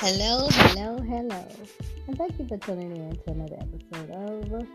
Hello, hello, hello. And thank you for tuning in to another episode of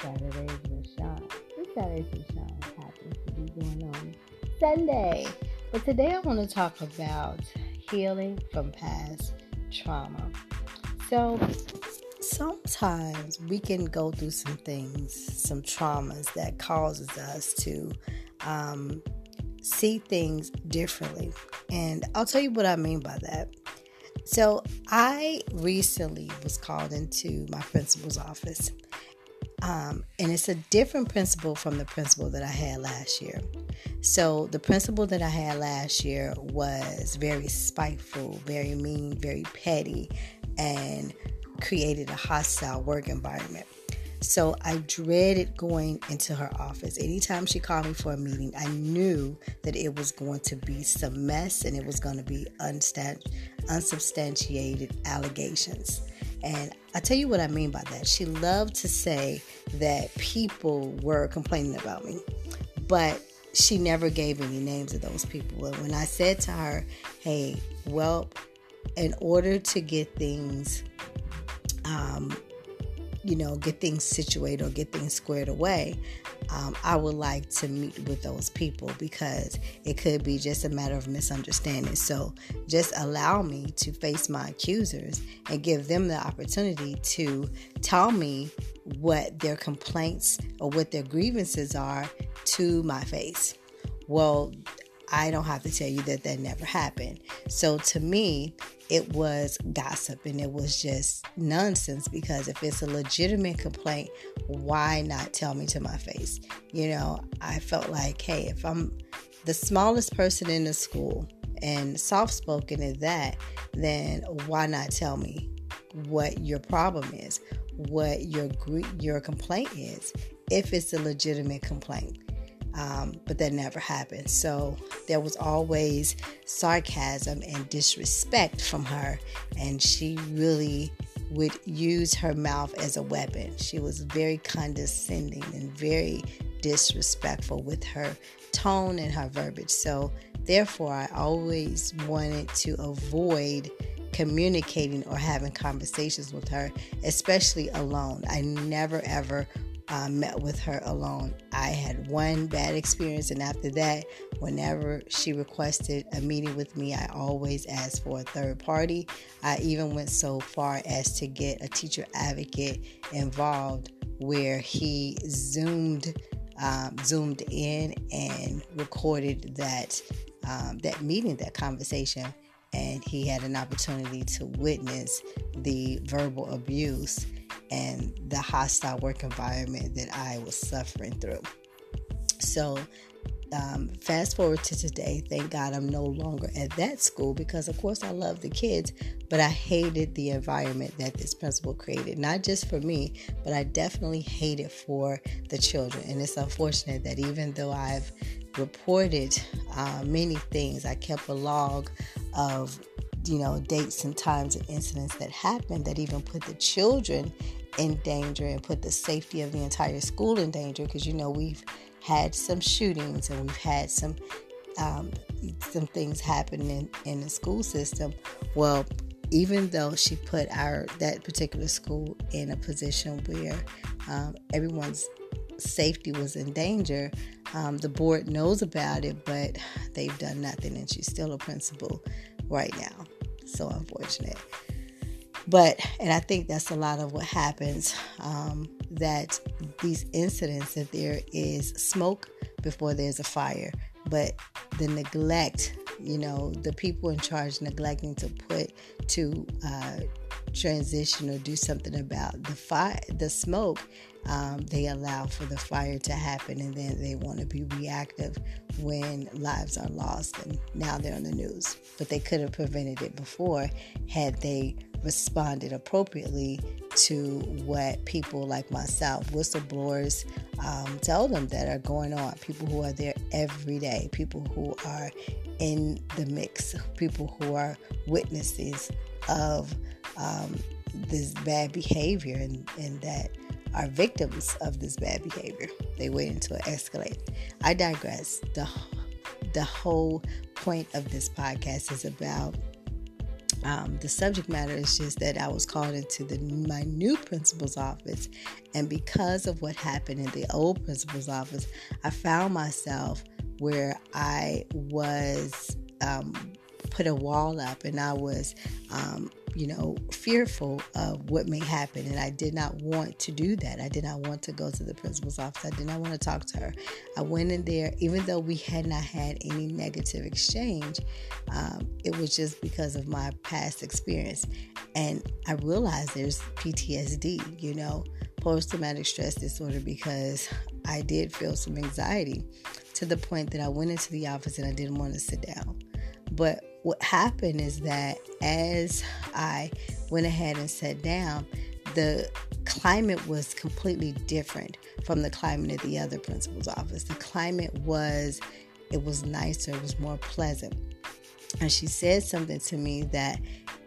Saturdays with Shaun. This Saturdays with Shaun happens to be going on Sunday. But today I want to talk about healing from past trauma. So sometimes we can go through some things, some traumas that causes us to um, see things differently. And I'll tell you what I mean by that. So I recently was called into my principal's office. Um, and it's a different principal from the principal that I had last year. So the principal that I had last year was very spiteful, very mean, very petty, and created a hostile work environment. So I dreaded going into her office. Anytime she called me for a meeting, I knew that it was going to be some mess and it was going to be unsubstantiated allegations. And I tell you what I mean by that. She loved to say that people were complaining about me, but she never gave any names of those people. And when I said to her, hey, well, in order to get things um, you know, get things situated or get things squared away, um, I would like to meet with those people because it could be just a matter of misunderstanding. So just allow me to face my accusers and give them the opportunity to tell me what their complaints or what their grievances are to my face. Well, I don't have to tell you that that never happened. So to me, it was gossip and it was just nonsense because if it's a legitimate complaint, why not tell me to my face? You know, I felt like, hey, if I'm the smallest person in the school and soft spoken at that, then why not tell me what your problem is, what your your complaint is, if it's a legitimate complaint? Um, but that never happened. So there was always sarcasm and disrespect from her, and she really would use her mouth as a weapon. She was very condescending and very disrespectful with her tone and her verbiage. So, therefore, I always wanted to avoid communicating or having conversations with her, especially alone. I never ever uh, met with her alone. I had one bad experience, and after that, whenever she requested a meeting with me, I always asked for a third party. I even went so far as to get a teacher advocate involved where he zoomed um, zoomed in and recorded that um, that meeting, that conversation, and he had an opportunity to witness the verbal abuse and the hostile work environment that I was suffering through. So, um, fast forward to today, thank God I'm no longer at that school because, of course, I love the kids, but I hated the environment that this principal created. Not just for me, but I definitely hated for the children. And it's unfortunate that even though I've reported uh, many things, I kept a log of you know dates and times and incidents that happened that even put the children in danger and put the safety of the entire school in danger because you know we've had some shootings and we've had some um, some things happen in, in the school system. Well, even though she put our that particular school in a position where um, everyone's safety was in danger, um, the board knows about it, but they've done nothing, and she's still a principal right now. So unfortunate. But, and I think that's a lot of what happens um, that these incidents, that there is smoke before there's a fire, but the neglect, you know, the people in charge neglecting to put to uh, transition or do something about the fire, the smoke, um, they allow for the fire to happen and then they want to be reactive when lives are lost and now they're on the news. But they could have prevented it before had they responded appropriately to what people like myself, whistleblowers, um, tell them that are going on. People who are there every day, people who are in the mix, people who are witnesses of um, this bad behavior and, and that are victims of this bad behavior. They wait until it escalates. I digress. The, the whole point of this podcast is about Um, the subject matter is just that I was called into the my new principal's office, and because of what happened in the old principal's office, I found myself where I was um, put a wall up, and I was um, you know, fearful of what may happen. And I did not want to do that. I did not want to go to the principal's office. I did not want to talk to her. I went in there, even though we had not had any negative exchange, um, it was just because of my past experience. And I realized there's PTSD, you know, post traumatic stress disorder, because I did feel some anxiety to the point that I went into the office and I didn't want to sit down. But what happened is that as I went ahead and sat down, the climate was completely different from the climate at the other principal's office. The climate was, it was nicer, it was more pleasant. And she said something to me that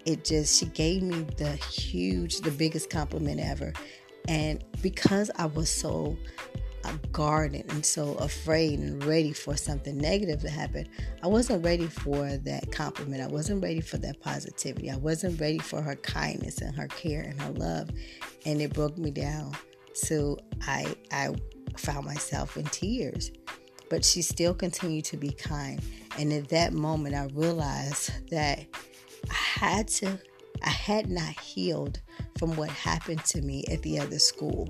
it just, she gave me the huge, the biggest compliment ever. And because I was so guarded and so afraid and ready for something negative to happen. I wasn't ready for that compliment. I wasn't ready for that positivity. I wasn't ready for her kindness and her care and her love. And it broke me down. So I I found myself in tears. But she still continued to be kind. And at that moment I realized that I had to I had not healed from what happened to me at the other school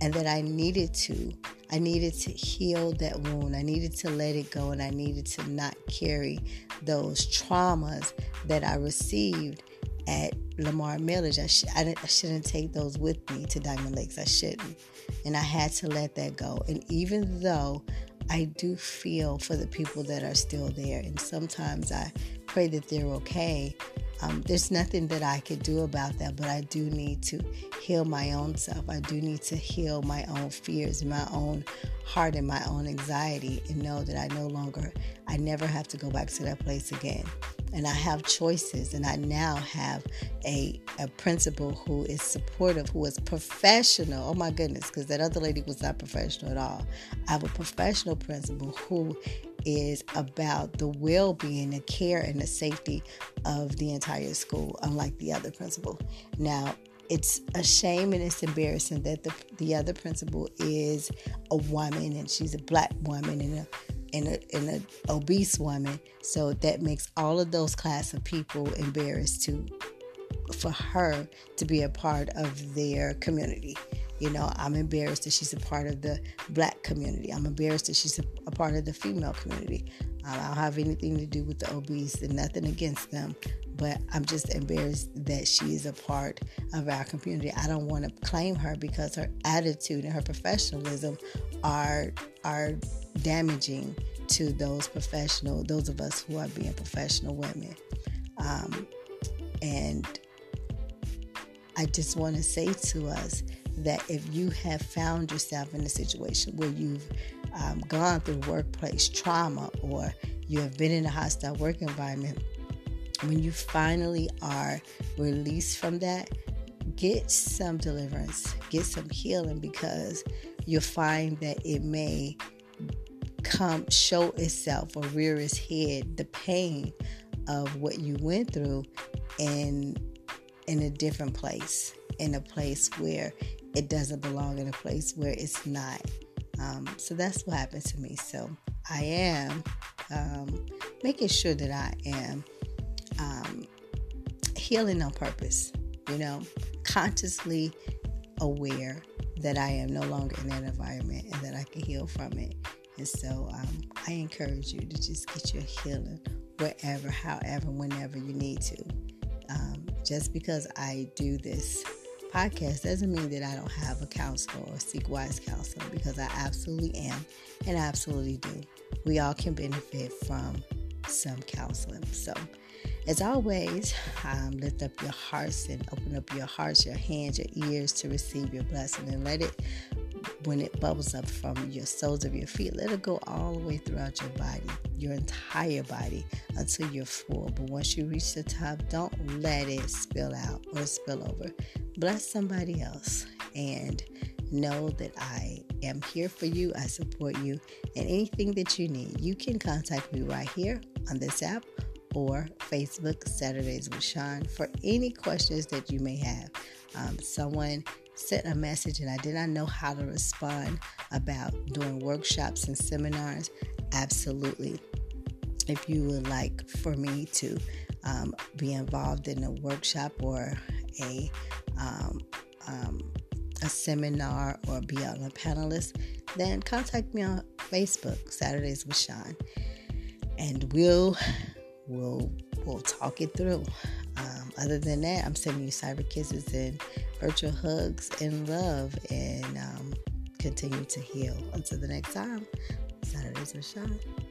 and that I needed to. I needed to heal that wound. I needed to let it go and I needed to not carry those traumas that I received at Lamar Milledge. I, sh- I, I shouldn't take those with me to Diamond Lakes. I shouldn't. And I had to let that go. And even though I do feel for the people that are still there, and sometimes I pray that they're okay, um, there's nothing that I could do about that, but I do need to heal my own self. I do need to heal my own fears, my own heart, and my own anxiety, and know that I no longer, I never have to go back to that place again. And I have choices, and I now have a, a principal who is supportive, who is professional. Oh my goodness, because that other lady was not professional at all. I have a professional principal who is about the well being, the care, and the safety of the entire school, unlike the other principal. Now, it's a shame and it's embarrassing that the, the other principal is a woman and she's a black woman and a and a, and an obese woman. So that makes all of those class of people embarrassed to for her to be a part of their community. You know, I'm embarrassed that she's a part of the black community. I'm embarrassed that she's a, a part of the female community. I don't have anything to do with the obese and nothing against them, but I'm just embarrassed that she is a part of our community. I don't want to claim her because her attitude and her professionalism are are damaging to those professional, those of us who are being professional women. Um, and I just want to say to us that if you have found yourself in a situation where you've um, gone through workplace trauma or you have been in a hostile work environment, when you finally are released from that, get some deliverance, get some healing because you'll find that it may come show itself or rear its head the pain of what you went through in in a different place in a place where it doesn't belong in a place where it's not. Um, so that's what happened to me. So I am um, making sure that I am um, healing on purpose, you know, consciously aware that I am no longer in that environment and that I can heal from it. And so um, I encourage you to just get your healing wherever, however, whenever you need to. Um, just because I do this podcast doesn't mean that I don't have a counselor or seek wise counseling because I absolutely am and absolutely do. We all can benefit from some counseling. So, as always, um, lift up your hearts and open up your hearts, your hands, your ears to receive your blessing and let it when it bubbles up from your soles of your feet, let it go all the way throughout your body, your entire body, until you're full. But once you reach the top, don't let it spill out or spill over. Bless somebody else and know that I am here for you. I support you. And anything that you need, you can contact me right here on this app or Facebook Saturdays with Shaun for any questions that you may have. Um, someone sent a message and I did not know how to respond about doing workshops and seminars. Absolutely. If you would like for me to um, be involved in a workshop or a um, um, a seminar or be on a panelist, then contact me on Facebook Saturdays with Shaun, and we'll we'll we'll talk it through. Um, other than that, I'm sending you cyber kisses and virtual hugs and love, and um, continue to heal. Until the next time, Saturdays with Shaun.